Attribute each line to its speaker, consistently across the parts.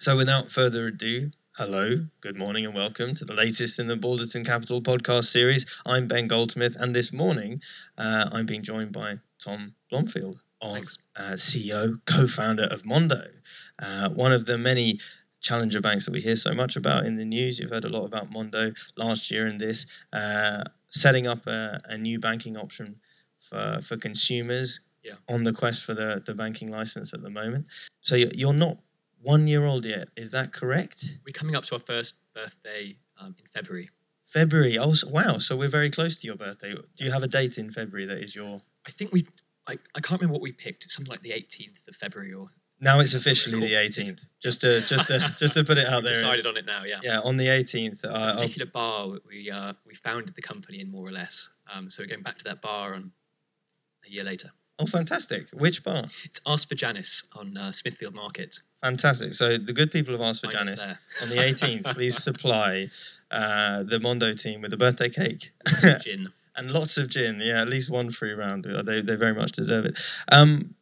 Speaker 1: So, without further ado, hello, good morning, and welcome to the latest in the Balderton Capital podcast series. I'm Ben Goldsmith, and this morning uh, I'm being joined by Tom Blomfield of uh, CEO, co-founder of Mondo, uh, one of the many challenger banks that we hear so much about in the news. You've heard a lot about Mondo last year and this, uh, setting up a, a new banking option for, for consumers
Speaker 2: Yeah.
Speaker 1: on the quest for the, the banking license at the moment. So you're not one year old yet, is that correct?
Speaker 2: We're coming up to our first birthday um, in February.
Speaker 1: February. Oh, so, wow. So we're very close to your birthday. Do you have a date in February that is your.
Speaker 2: I think we, I, I can't remember what we picked. Something like the 18th of February, or
Speaker 1: Now it's officially the 18th. Just to just to just to put it out
Speaker 2: we
Speaker 1: there.
Speaker 2: decided on it now. Yeah.
Speaker 1: Yeah, on the 18th.
Speaker 2: It's a
Speaker 1: Uh, I'll-
Speaker 2: particular bar we uh, we founded the company in more or less. Um, so we're going back to that bar on a year later.
Speaker 1: oh, fantastic! Which bar?
Speaker 2: It's Ask for Janice on uh, Smithfield Market.
Speaker 1: Fantastic. So the good people have asked for Janice on the 18th. Please supply uh, the Mondo team with a birthday cake.
Speaker 2: Gin.
Speaker 1: and lots of gin. Yeah, at least one free round. Uh, They, they very much deserve it. Um,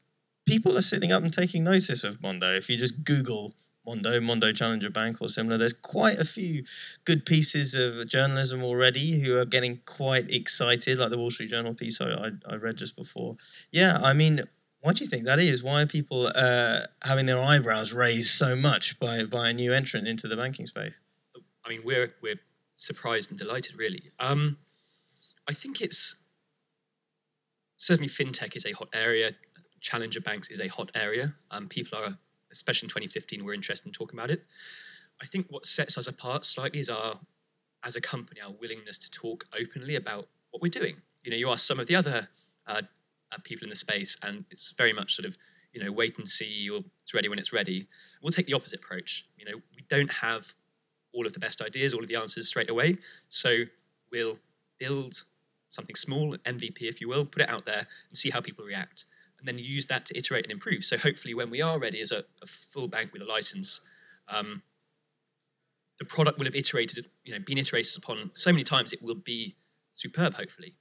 Speaker 1: people are sitting up and taking notice of Mondo. If you just Google Mondo, Mondo Challenger Bank or similar, there's quite a few good pieces of journalism already who are getting quite excited, like the Wall Street Journal piece I, I, I read just before. Yeah, I mean, why do you think that is? Why are people uh, having their eyebrows raised so much by, by a new entrant into the banking space?
Speaker 2: I mean, we're we're surprised and delighted, really. Um, I think it's certainly fintech is a hot area. Challenger banks is a hot area. Um, people are, especially in 2015, were interested in talking about it. I think what sets us apart slightly is our, as a company, our willingness to talk openly about what we're doing. You know, you ask some of the other uh, uh, people in the space, and it's very much sort of, you know, wait and see, or it's ready when it's ready. We'll take the opposite approach. You know, we don't have all of the best ideas, all of the answers straight away. So we'll build something small, MVP, if you will, put it out there and see how people react. And then use that to iterate and improve. So hopefully, when we are ready as a, a full bank with a license, um, the product will have iterated, you know, been iterated upon so many times it will be superb. Hopefully,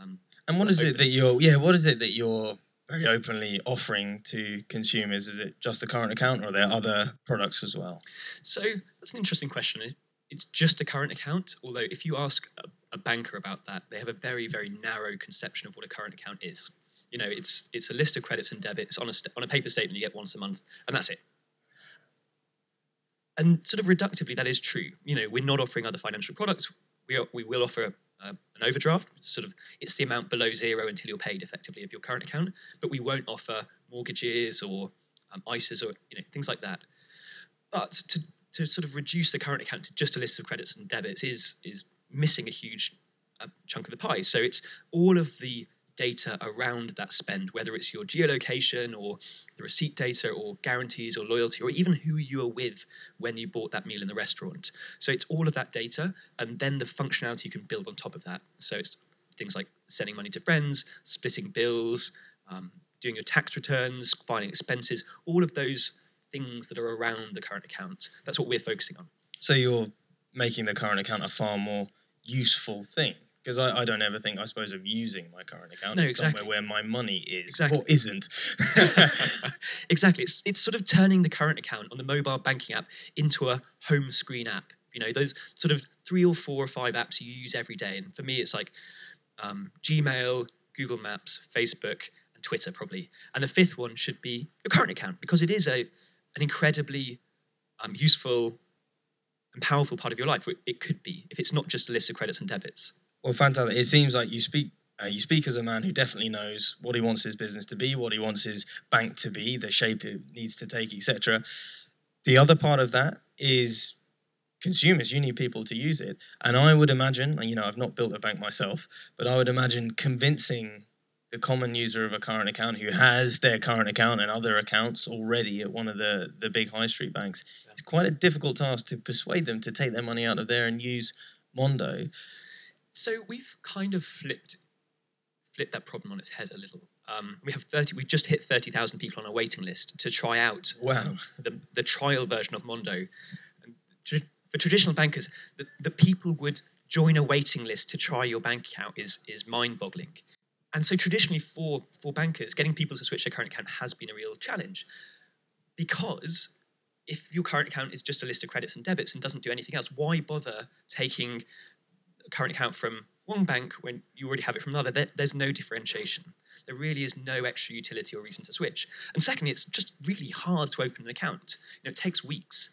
Speaker 2: um,
Speaker 1: And what is it that you're yeah, what is it that you're very openly offering to consumers? Is it just the current account or are there other products as well?
Speaker 2: So that's an interesting question. It's just a current account, although if you ask a, a banker about that, they have a very, very narrow conception of what a current account is. You know, it's it's a list of credits and debits on a st- on a paper statement you get once a month, and that's it. And sort of reductively, that is true. You know, we're not offering other financial products. We are, we will offer uh, an overdraft. Sort of, it's the amount below zero until you're paid effectively of your current account. But we won't offer mortgages or um, or you know things like that. But to to sort of reduce the current account to just a list of credits and debits is is missing a huge uh, chunk of the pie. So it's all of the data around that spend, whether it's your geolocation or the receipt data or guarantees or loyalty or even who you are with when you bought that meal in the restaurant. So it's all of that data and then the functionality you can build on top of that. So it's things like sending money to friends, splitting bills, um, doing your tax returns, filing expenses, all of those things that are around the current account. That's what we're focusing on.
Speaker 1: So you're making the current account a far more useful thing. Because I, I don't ever think, I suppose, of using my current account
Speaker 2: No, exactly.
Speaker 1: somewhere where my money is
Speaker 2: Exactly.
Speaker 1: or isn't.
Speaker 2: exactly. It's, it's sort of turning the current account on the mobile banking app into a home screen app. You know, those sort of three or four or five apps you use every day. And for me, it's like um, Gmail, Google Maps, Facebook, and Twitter, probably. And the fifth one should be your current account because it is a, an incredibly um, useful and powerful part of your life. It could be if it's not just a list of credits and debits.
Speaker 1: Well, fantastic. It seems like you speak. Uh, you speak as a man who definitely knows what he wants his business to be, what he wants his bank to be, the shape it needs to take, etc. The other part of that is consumers. You need people to use it, and I would imagine, you know, I've not built a bank myself, but I would imagine convincing the common user of a current account who has their current account and other accounts already at one of the the big high street banks. It's quite a difficult task to persuade them to take their money out of there and use Mondo.
Speaker 2: So we've kind of flipped flipped that problem on its head a little. Um, we have thirty. We've just hit thirty thousand people on a waiting list to try out
Speaker 1: Wow.
Speaker 2: the, the trial version of Mondo. And tr- for traditional bankers, the, the people would join a waiting list to try your bank account is is mind boggling. And so traditionally for for bankers, getting people to switch their current account has been a real challenge because if your current account is just a list of credits and debits and doesn't do anything else, why bother taking current account from one bank when you already have it from another? There, there's no differentiation. There really is no extra utility or reason to switch. And secondly, it's just really hard to open an account. You know, it takes weeks.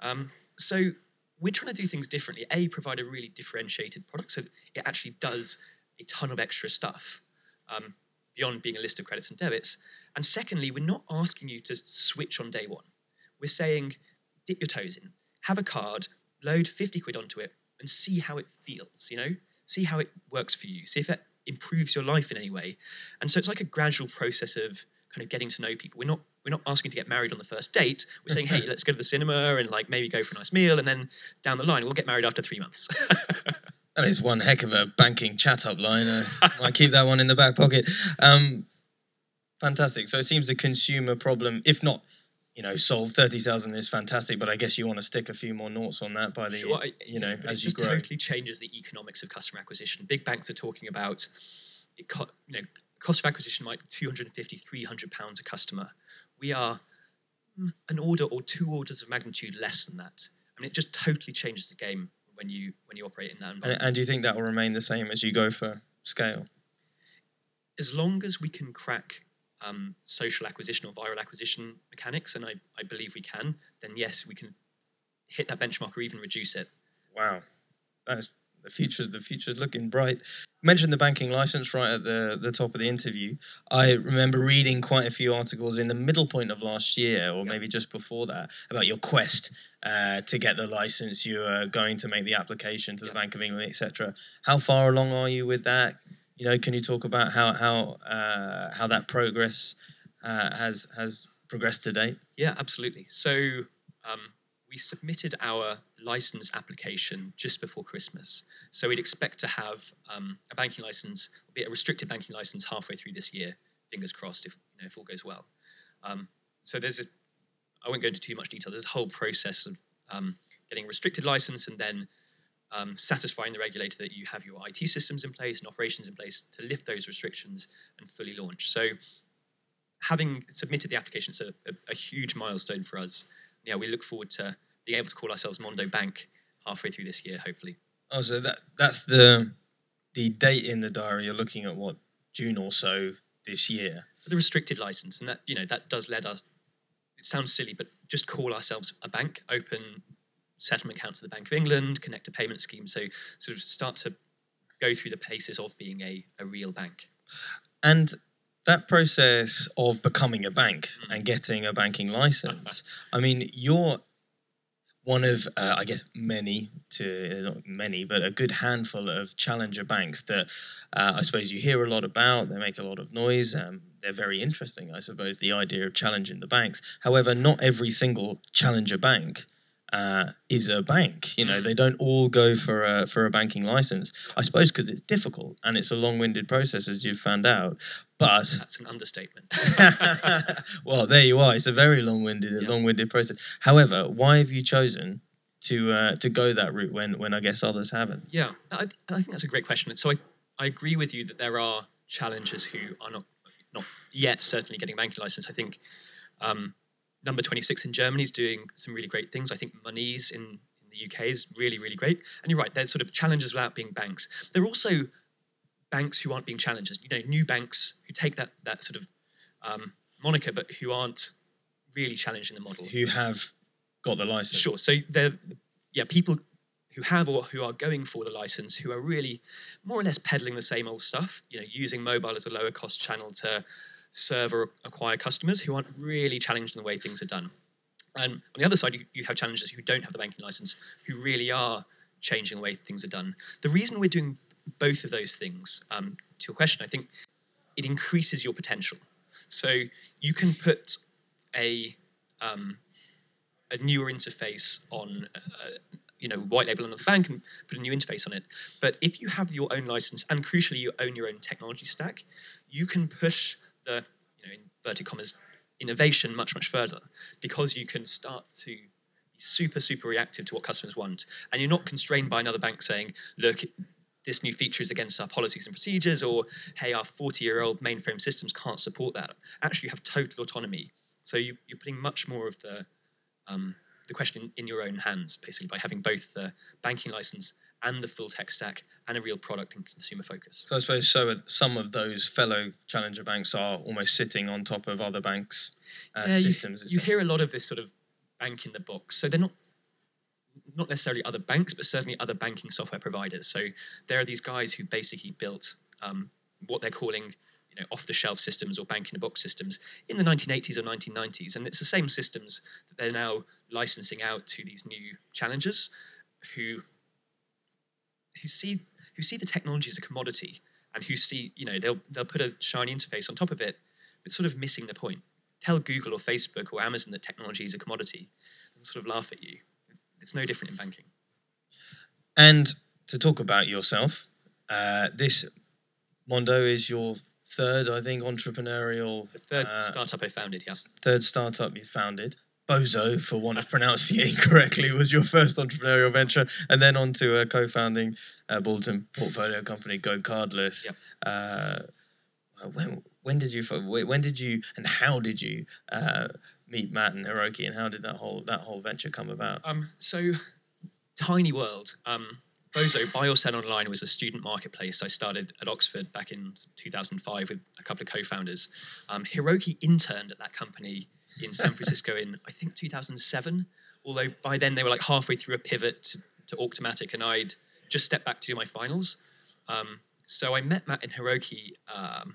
Speaker 2: Um, so we're trying to do things differently. A, provide a really differentiated product so it actually does a ton of extra stuff um, beyond being a list of credits and debits. And secondly, we're not asking you to switch on day one. We're saying dip your toes in, have a card, load 50 quid onto it, and see how it feels, you know? See how it works for you, see if it improves your life in any way. And so it's like a gradual process of kind of getting to know people. We're not we're not asking to get married on the first date. We're saying, hey, let's go to the cinema and like maybe go for a nice meal, and then down the line we'll get married after three months.
Speaker 1: That is one heck of a banking chat up line. Uh, I keep that one in the back pocket. Um, fantastic. So it seems the consumer problem, if not, you know, solved thirty thousand is fantastic. But I guess you want to stick a few more noughts on that by the,
Speaker 2: Sure, I-
Speaker 1: you know, as
Speaker 2: it
Speaker 1: you
Speaker 2: just
Speaker 1: grow.
Speaker 2: totally changes the economics of customer acquisition. Big banks are talking about it co- you know cost of acquisition might be 250 300 pounds a customer. We are mm, an order or two orders of magnitude less than that. I mean, it just totally changes the game when you when you operate in that environment.
Speaker 1: And, and do you think that will remain the same as you go for scale?
Speaker 2: as long as we can crack um, social acquisition or viral acquisition mechanics, and I, I believe we can, then yes, we can hit that benchmark or even reduce it.
Speaker 1: Wow, that's the future's the future's looking bright. You mentioned the banking license right at the the top of the interview. I remember reading quite a few articles in the middle point of last year, or maybe just before that, about your quest uh, to get the license. You are going to make the application to the. Bank of England, etc. How far along are you with that? You know, can you talk about how how uh, how that progress uh, has has progressed to date?
Speaker 2: Yeah, absolutely. So um, we submitted our license application just before Christmas. So we'd expect to have um, a banking license, be a restricted banking license, halfway through this year. Fingers crossed, if you know, if all goes well. Um, so there's a, I won't go into too much detail. There's a whole process of um, getting a restricted license and then um, satisfying the regulator that you have your IT systems in place and operations in place to lift those restrictions and fully launch. So having submitted the application, it's a, a, a huge milestone for us. Yeah, we look forward to being able to call ourselves Mondo Bank halfway through this year, hopefully.
Speaker 1: Oh, so that that's the the date in the diary. You're looking at what June or so this year.
Speaker 2: For the restricted license, and that you know that does let us. It sounds silly, but just call ourselves a bank, open settlement accounts at the Bank of England, connect a payment scheme, so sort of start to go through the paces of being a, a real bank.
Speaker 1: And that process of becoming a bank
Speaker 2: Mm.
Speaker 1: and getting a banking license, I mean, you're one of, uh, I guess, many to not many, but a good handful of challenger banks that uh, I suppose you hear a lot about. They make a lot of noise. Um, they're very interesting, I suppose, the idea of challenging the banks. However, not every single challenger bank. Uh, is a bank, you know.
Speaker 2: Mm.
Speaker 1: They don't all go for a for a banking license. I suppose because it's difficult and it's a long-winded process, as you've found out. But
Speaker 2: That's an understatement.
Speaker 1: well, there you are. It's a very long-winded,
Speaker 2: Yeah.
Speaker 1: long-winded process. However, why have you chosen to uh, to go that route when when I guess others haven't?
Speaker 2: Yeah, I, I think that's a great question. So I, I agree with you that there are challengers who are not not yet certainly getting a banking license. I think um, Number26 in Germany is doing some really great things. I think Monese in, in the UK is really, really great. And you're right, there's sort of challengers without being banks. There are also banks who aren't being challengers, you know, new banks who take that, that sort of um, moniker, but who aren't really challenging the model.
Speaker 1: Who have got the license?
Speaker 2: Sure. So they're yeah, people who have or who are going for the license who are really more or less peddling the same old stuff, you know, using mobile as a lower cost channel to serve or acquire customers who aren't really challenged in the way things are done. And on the other side, you, you have challengers who don't have the banking license who really are changing the way things are done. The reason we're doing both of those things, um, to your question, I think it increases your potential. So you can put a um, a newer interface on, uh, you know, white label another bank and put a new interface on it. But if you have your own license and crucially you own your own technology stack, you can push the, you know, inverted commas, innovation much much further because you can start to be super super reactive to what customers want, and you're not constrained by another bank saying, look. This new feature is against our policies and procedures, or hey, our 40 year old mainframe systems can't support that. Actually, you have total autonomy. So you, you're putting much more of the um, the question in your own hands, basically, by having both the banking license and the full tech stack and a real product and consumer focus.
Speaker 1: So I suppose so. Some of those fellow challenger banks are almost sitting on top of other banks' uh,
Speaker 2: Yeah, you-
Speaker 1: systems.
Speaker 2: You, hear a lot of this sort of bank in the box. So they're not not necessarily other banks, but certainly other banking software providers. So there are these guys who basically built um, what they're calling you know off the shelf systems or bank in the box systems in the 1980s or 1990s, and it's the same systems that they're now licensing out to these new challengers who who see who see the technology as a commodity and who see you know they'll they'll put a shiny interface on top of it, but sort of missing the point. Tell Google or Facebook or Amazon that technology is a commodity, and sort of laugh at you. It's no different in banking.
Speaker 1: And to talk about yourself, uh, this Mondo is your third, I think, entrepreneurial
Speaker 2: The third
Speaker 1: Uh,
Speaker 2: startup I founded, yeah.
Speaker 1: third startup you founded. Boso, for want of pronouncing it incorrectly, was your first entrepreneurial venture, and then on to uh, co-founding a Balderton portfolio company, GoCardless.
Speaker 2: Yep.
Speaker 1: Uh, when when did you when did you and how did you uh, meet Matt and Hiroki, and how did that whole that whole venture come about?
Speaker 2: Um, so, tiny world. Um, Boso, Buy or Sell Online was a student marketplace I started at Oxford back in 2005 with a couple of co-founders. Um, Hiroki interned at that company in San Francisco in, I think, 2007. Although by then they were like halfway through a pivot to, to Automatic and I'd just stepped back to do my finals. Um, so I met Matt and Hiroki um,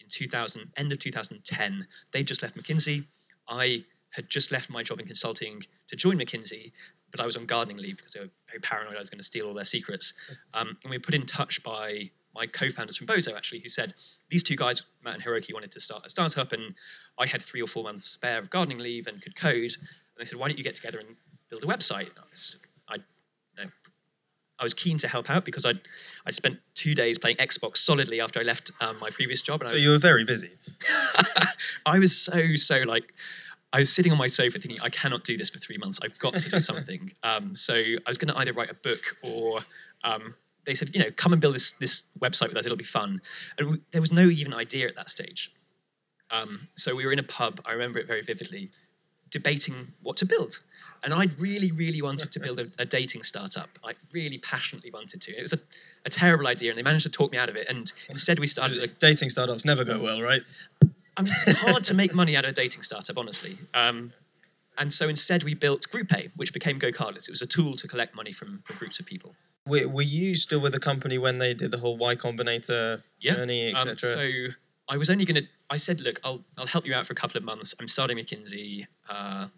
Speaker 2: in 2000, end of 2010. They just left McKinsey. I had just left my job in consulting to join McKinsey, but I was on gardening leave because they were very paranoid I was going to steal all their secrets. Um, and we were put in touch by my co-founders from Boso, actually, who said these two guys, Matt and Hiroki, wanted to start a startup, and I had three or four months spare of gardening leave and could code. And they said, why don't you get together and build a website? And I, was, I, you know, I was keen to help out because I'd, I'd spent two days playing Xbox solidly after I left um, my previous job. And I
Speaker 1: So
Speaker 2: was,
Speaker 1: you were very busy.
Speaker 2: I was so so like I was sitting on my sofa thinking I cannot do this for three months. I've got to do something. um, so I was going to either write a book or um, they said you know come and build this this website with us. It'll be fun. And we, there was no even idea at that stage. Um, so we were in a pub. I remember it very vividly, debating what to build. And I really, really wanted to build a, a dating startup. I really passionately wanted to. And It was a, a terrible idea, and they managed to talk me out of it. And instead, we started a
Speaker 1: Dating startups never go well, right?
Speaker 2: I mean, it's hard to make money out of a dating startup, honestly. Um, and so instead, we built GroupPay, which became GoCardless. It was a tool to collect money from, from groups of people.
Speaker 1: Were, were you still with the company when they did the whole Y Combinator
Speaker 2: Yeah.
Speaker 1: journey, etc.?
Speaker 2: Um, so I was only going to. I said, look, I'll I'll help you out for a couple of months. I'm starting McKinsey. Uh,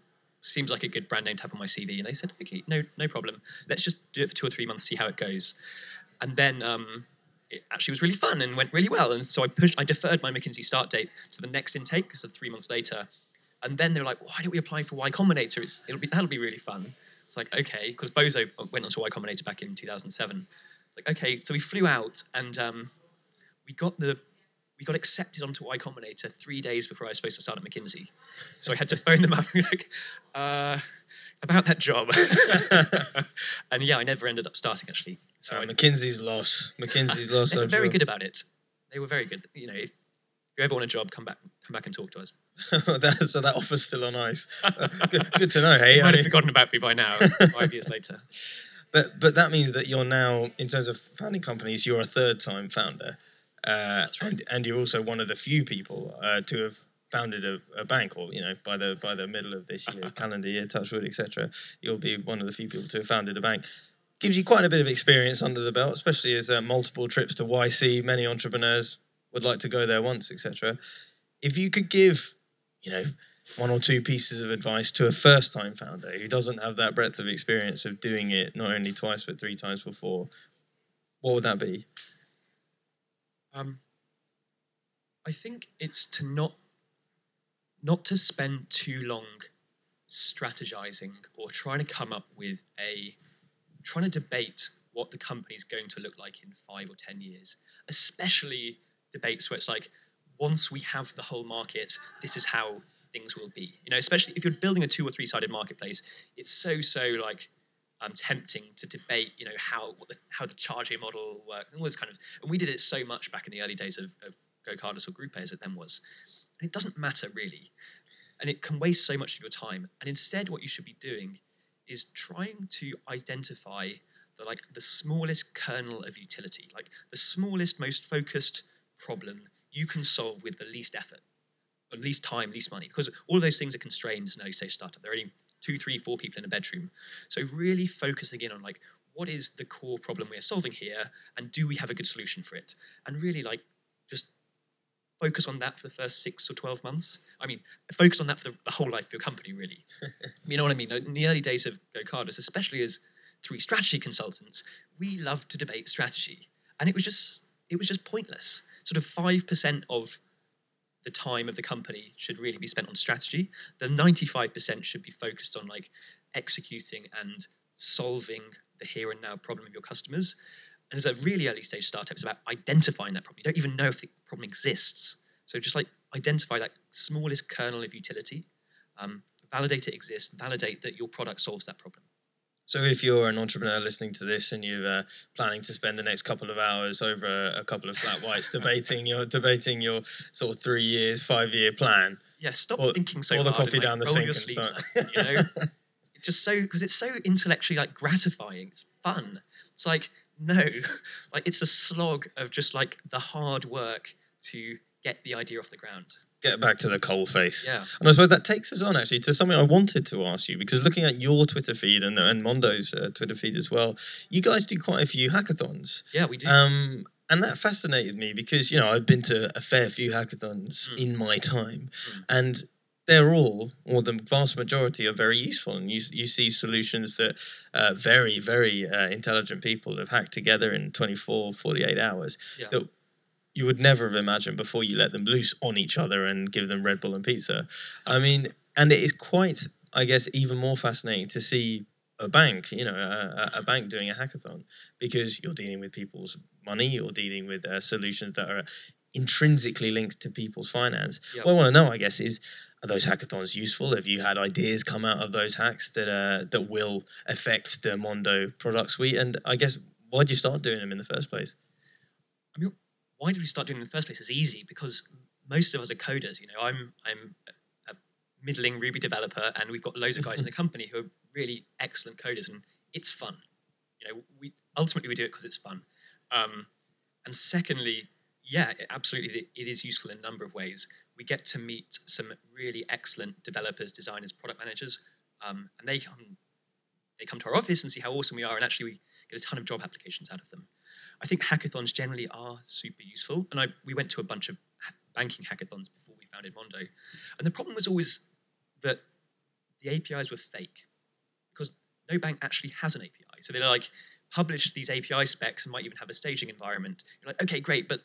Speaker 2: seems like a good brand name to have on my CV. And they said, okay, no no problem. Let's just do it for two or three months, see how it goes. And then um, it actually was really fun and went really well. And so I pushed. I deferred my McKinsey start date to the next intake, so three months later. And then they were like, why don't we apply for Y Combinator? It's, it'll be that'll be really fun. It's like okay, because Boso went on to Y Combinator back in 2007. It's like okay, so we flew out and um, we got the we got accepted onto Y Combinator three days before I was supposed to start at McKinsey. So I had to phone them up and be like, uh, about that job. and yeah, I never ended up starting actually. So
Speaker 1: Uh,
Speaker 2: I,
Speaker 1: McKinsey's loss. McKinsey's loss.
Speaker 2: they were
Speaker 1: I'm
Speaker 2: very
Speaker 1: sure.
Speaker 2: good about it. They were very good. You know, if, if you ever want a job, come back, come back and talk to us.
Speaker 1: that, so that offer's still on ice. Uh, good, good to know. Hey,
Speaker 2: You
Speaker 1: I
Speaker 2: might have
Speaker 1: mean-
Speaker 2: forgotten about me by now, five years later.
Speaker 1: but but that means that you're now, in terms of founding companies, you're a third time founder, uh,
Speaker 2: right.
Speaker 1: and and you're also one of the few people uh, to have founded a, a bank, or you know, by the by the middle of this year, calendar year, Touchwood, etc. You'll be one of the few people to have founded a bank. Gives you quite a bit of experience under the belt, especially as uh, multiple trips to YC. Many entrepreneurs would like to go there once, etc. If you could give, you know, one or two pieces of advice to a first time founder who doesn't have that breadth of experience of doing it not only twice but three times before, what would that be?
Speaker 2: Um, I think it's to not not to spend too long strategizing or trying to come up with a trying to debate what the company's going to look like in five or ten years, especially debates where it's like once we have the whole market, this is how things will be. You know, especially if you're building a two or three sided marketplace, it's so so like um, tempting to debate, you know, how the, how the charging model works and all this kind of. And we did it so much back in the early days of, of GoCardless or GroupPay as it then was, and it doesn't matter really. and it can waste so much of your time. And instead, what you should be doing is trying to identify the like the smallest kernel of utility, like the smallest, most focused problem you can solve with the least effort, or least time, least money. Because all of those things are constraints in early stage startup. There are only two, three, four people in a bedroom. So really focusing in on like what is the core problem we are solving here, and do we have a good solution for it? And really like just focus on that for the first six or 12 months. I mean, focus on that for the, the whole life of your company, really. you know what I mean? In the early days of GoCardless, especially as three strategy consultants, we loved to debate strategy. And it was just it was just pointless. Sort of 5% of the time of the company should really be spent on strategy. The 95% should be focused on like executing and solving the here and now problem of your customers. And as a really early stage startup, it's about identifying that problem. You don't even know if the problem exists. So just like identify that smallest kernel of utility, um, validate it exists, validate that your product solves that problem.
Speaker 1: So if you're an entrepreneur listening to this and you're uh, planning to spend the next couple of hours over a, a couple of flat whites debating your debating your sort of three years, five year plan,
Speaker 2: yeah, stop or, thinking so
Speaker 1: or
Speaker 2: the
Speaker 1: coffee
Speaker 2: and, like,
Speaker 1: down the sink and start.
Speaker 2: up, you know, it's just so because it's so intellectually like gratifying. It's fun. It's like no, like it's a slog of just like the hard work to get the idea off the ground.
Speaker 1: Get back to the coal face.
Speaker 2: Yeah.
Speaker 1: And I suppose that takes us on actually to something I wanted to ask you because looking at your Twitter feed and, and Mondo's uh, Twitter feed as well, you guys do quite a few hackathons.
Speaker 2: Yeah, we do.
Speaker 1: Um, and that fascinated me because you know I've been to a fair few hackathons
Speaker 2: Mm.
Speaker 1: in my time,
Speaker 2: Mm.
Speaker 1: and they're all, or the vast majority, are very useful. And you you see solutions that uh, very very uh, intelligent people have hacked together in 24, 48 hours
Speaker 2: Yeah.
Speaker 1: that you would never have imagined before you let them loose on each other and give them Red Bull and pizza. I mean, and it is quite, I guess, even more fascinating to see a bank, you know, a, a- bank doing a hackathon because you're dealing with people's money, you're dealing with uh, solutions that are intrinsically linked to people's finance.
Speaker 2: Yep.
Speaker 1: What I want to know, I guess, is are those hackathons useful? Have you had ideas come out of those hacks that uh, that will affect the Mondo product suite? And I guess why'd you start doing them in the first place?
Speaker 2: Why did we start doing it in the first place? It's easy because most of us are coders. You know, I'm I'm a middling Ruby developer, and we've got loads of guys in the company who are really excellent coders, and it's fun. You know, we ultimately we do it because it's fun. Um, and secondly, yeah, it, absolutely, it, it is useful in a number of ways. We get to meet some really excellent developers, designers, product managers, um, and they come they come to our office and see how awesome we are, and actually we get a ton of job applications out of them. I think hackathons generally are super useful, and I we went to a bunch of banking hackathons before we founded Mondo, and the problem was always that the APIs were fake because no bank actually has an API. So they're like publish these API specs and might even have a staging environment. You're like, okay, great, but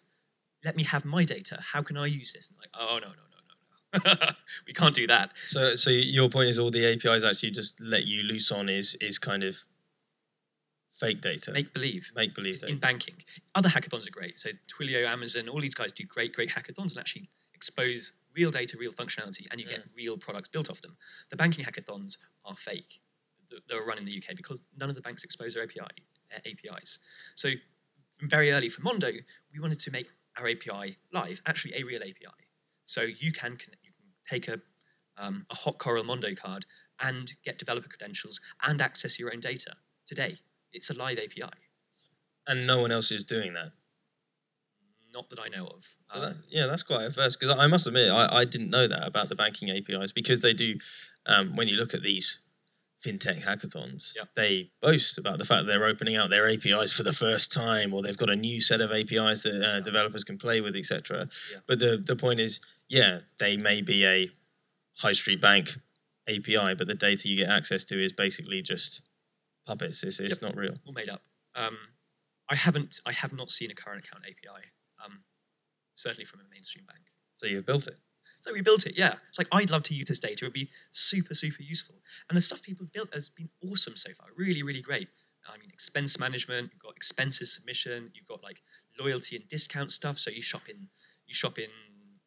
Speaker 2: let me have my data. How can I use this? And like, oh no, no, no, no, no, we can't do that.
Speaker 1: So, so your point is all the APIs actually just let you loose on is is kind of fake data,
Speaker 2: Make believe.
Speaker 1: make believe
Speaker 2: in banking. Other hackathons are great. So Twilio, Amazon, all these guys do great, great hackathons and actually expose real data, real functionality, and you get real products built off them. The banking hackathons are fake. th- That are run in the UK because none of the banks expose their API, APIs. So from very early for Mondo, we wanted to make our API live, actually a real API. So you can, con- you can take a, um, a hot Coral Mondo card and get developer credentials and access your own data today. It's a live API.
Speaker 1: and no one else is doing that.
Speaker 2: Not that I know of.
Speaker 1: So
Speaker 2: Um,
Speaker 1: that's yeah, that's quite a first because I must admit I, I didn't know that about the banking APIs because they do um, when you look at these fintech hackathons,
Speaker 2: Yeah.
Speaker 1: they boast about the fact that they're opening out their APIs for the first time or they've got a new set of APIs that uh, developers can play with, etc.
Speaker 2: Yeah.
Speaker 1: But the the point is, yeah, they may be a high street bank API, but the data you get access to is basically just puppets. It's, it's
Speaker 2: Yep.
Speaker 1: not real.
Speaker 2: all made up. Um, I haven't. I have not seen a current account API. Um, certainly from a mainstream bank.
Speaker 1: So you've built it.
Speaker 2: So we built it. Yeah, it's like I'd love to use this data. It would be super, super useful. And the stuff people have built has been awesome so far. Really, really great. I mean, expense management. You've got expenses submission. You've got like loyalty and discount stuff. So you shop in, you shop in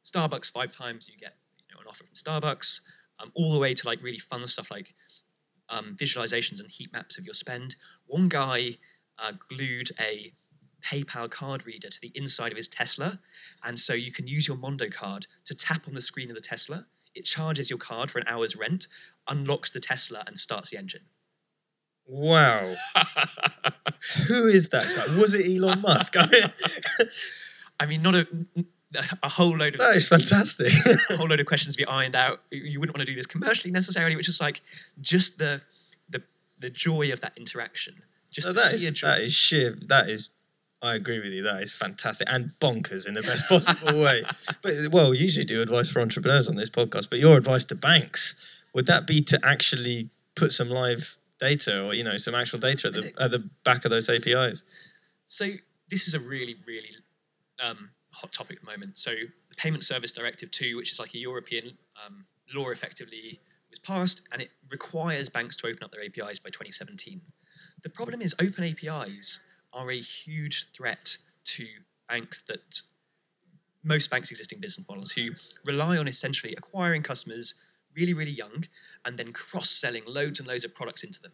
Speaker 2: Starbucks five times, you get you know an offer from Starbucks. Um, all the way to like really fun stuff like um, visualizations and heat maps of your spend. One guy uh, glued a PayPal card reader to the inside of his Tesla, and so you can use your Mondo card to tap on the screen of the Tesla. It charges your card for an hour's rent, unlocks the Tesla, and starts the engine.
Speaker 1: Wow. Who is that guy? Was it Elon Musk? I mean,
Speaker 2: not a a whole load of
Speaker 1: that is fantastic.
Speaker 2: a whole load of questions to be ironed out. You- wouldn't want to do this commercially necessarily, which is like just the the the joy of that interaction. Just
Speaker 1: No, that is
Speaker 2: joy.
Speaker 1: that is sheer. That is. I agree with you. That is fantastic and bonkers in the best possible way. But well, we usually do advice for entrepreneurs on this podcast. But your advice to banks would that be to actually put some live data or you know some actual data at the at the back of those APIs?
Speaker 2: So this is a really, really um, hot topic at the moment. So the Payment Service Directive 2, which is like a European um, law effectively, was passed and it requires banks to open up their APIs by 2017. The problem is open APIs are a huge threat to banks that most banks' existing business models who rely on essentially acquiring customers really, really young and then cross-selling loads and loads of products into them.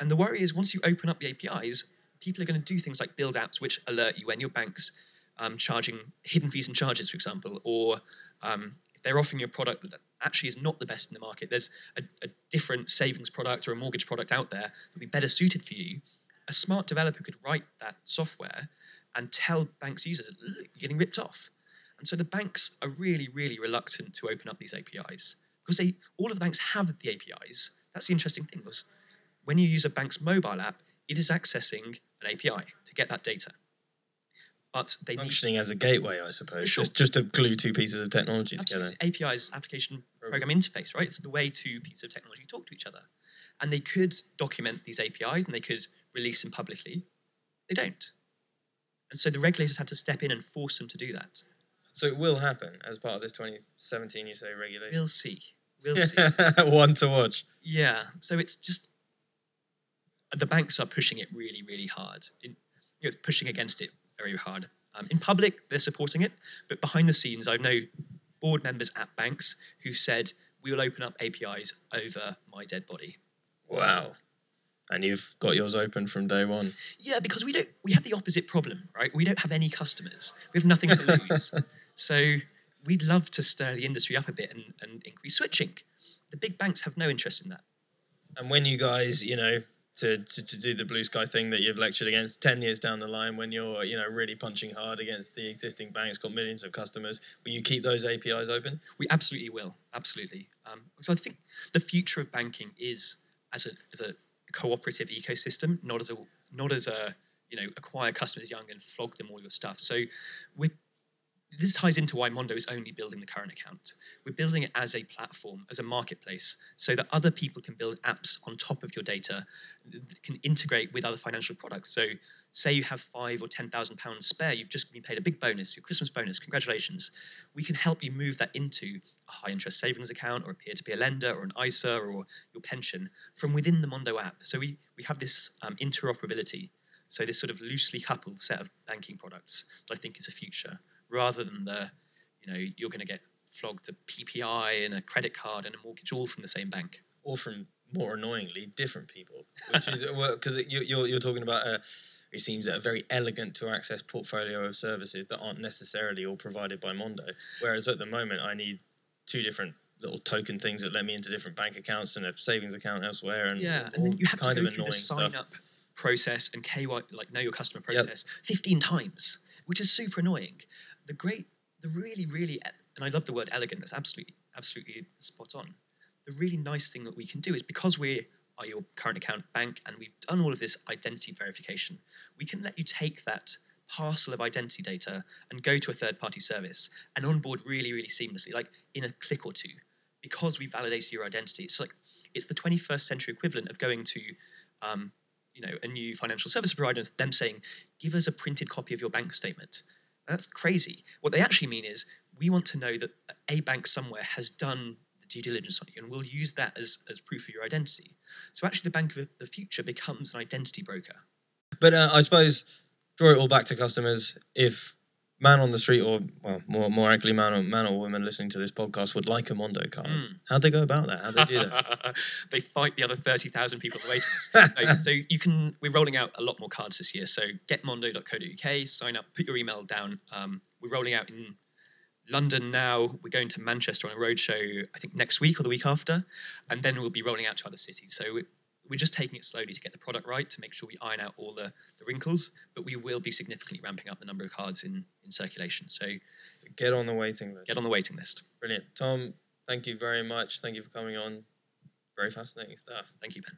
Speaker 2: And the worry is once you open up the APIs, people are going to do things like build apps which alert you when your bank's um, charging hidden fees and charges, for example, or um, if they're offering you a product that actually is not the best in the market, there's a, a different savings product or a mortgage product out there that would be better suited for you. A smart developer could write that software and tell banks users, "Look, you're getting ripped off. And so the banks are really, really reluctant to open up these APIs because they all of the banks have the APIs. That's the interesting thing was when you use a bank's mobile app, it is accessing an API to get that data. But they need
Speaker 1: Functioning as a gateway, I suppose.
Speaker 2: sure.
Speaker 1: Just just to glue two pieces of technology together.
Speaker 2: Absolutely. API is application program interface, right? It's the way two pieces of technology talk to each other. And they could document these APIs and they could release them publicly. They don't. And so the regulators had to step in and force them to do that.
Speaker 1: So it will happen as part of this 2017, you say, regulation.
Speaker 2: We'll see. We'll see.
Speaker 1: One to watch.
Speaker 2: Yeah. So it's just the banks are pushing it really, really hard. In, you know, pushing against it very hard. Um, in public, they're supporting it, but behind the scenes, I know board members at banks who said we will open up APIs over my dead body.
Speaker 1: Wow. And you've got yours open from day one.
Speaker 2: Yeah, because we don't. We have the opposite problem, right? We don't have any customers. We have nothing to lose. so we'd love to stir the industry up a bit and, and increase switching. The big banks have no interest in that.
Speaker 1: And when you guys, you know, to, to, to do the blue sky thing that you've lectured against 10 years down the line, when you're, you know, really punching hard against the existing banks, got millions of customers, will you keep those APIs open?
Speaker 2: We absolutely will, absolutely. Um, so I think the future of banking is as a as a cooperative ecosystem, not as a not as a you know acquire customers young and flog them all your stuff. So we this ties into why Mondo is only building the current account. We're building it as a platform, as a marketplace, so that other people can build apps on top of your data, that can integrate with other financial products. So, say you have five or ten thousand pounds spare, you've just been paid a big bonus, your Christmas bonus. Congratulations! We can help you move that into a high interest savings account, or a peer to peer lender, or an ISA, or your pension from within the Mondo app. So we we have this um, interoperability. So this sort of loosely coupled set of banking products that I think is a future rather than the, you know, you're going to get flogged a PPI and a credit card and a mortgage all from the same bank.
Speaker 1: Or from more annoyingly, different people, which is because you, you're, you're talking about a, it seems a very elegant to access portfolio of services that aren't necessarily all provided by Mondo. Whereas at the moment, I need two different little token things that let me into different bank accounts and a savings account elsewhere. And
Speaker 2: Yeah,
Speaker 1: all
Speaker 2: and then you have
Speaker 1: kind
Speaker 2: to go
Speaker 1: of
Speaker 2: through
Speaker 1: annoying
Speaker 2: the sign
Speaker 1: stuff.
Speaker 2: up process and KY, like know your customer
Speaker 1: Yep.
Speaker 2: process, 15 times, which is super annoying. The great, the really, really, and I love the word elegant, that's absolutely, absolutely spot on. The really nice thing that we can do is because we are your current account bank and we've done all of this identity verification, we can let you take that parcel of identity data and go to a third party service and onboard really, really seamlessly, like in a click or two, because we validated your identity. It's like, it's the 21st century equivalent of going to um, you know, a new financial service provider, and them saying, "Give us a printed copy of your bank statement." That's crazy. What they actually mean is, we want to know that a bank somewhere has done the due diligence on you, and we'll use that as, as proof of your identity. So actually, the bank of the future becomes an identity broker.
Speaker 1: But uh, I suppose draw it all back to customers. If man on the street, or well, more more accurately, man or man or woman listening to this podcast would like a Mondo card,
Speaker 2: Mm.
Speaker 1: how'd they go about that? How'd they do that?
Speaker 2: they fight the other 30,000 people on the waiting list. So you can, we're rolling out a lot more cards this year. So get getmondo.co.uk, sign up, put your email down. Um, we're rolling out in London now. We're going to Manchester on a roadshow, I think next week or the week after, and then we'll be rolling out to other cities. So we're just taking it slowly to get the product right, to make sure we iron out all the, the wrinkles, but we will be significantly ramping up the number of cards in, in circulation. So
Speaker 1: Get on the waiting list.
Speaker 2: get on the waiting list.
Speaker 1: Brilliant. Tom, thank you very much. Thank you for coming on. Very fascinating stuff.
Speaker 2: Thank you, Ben.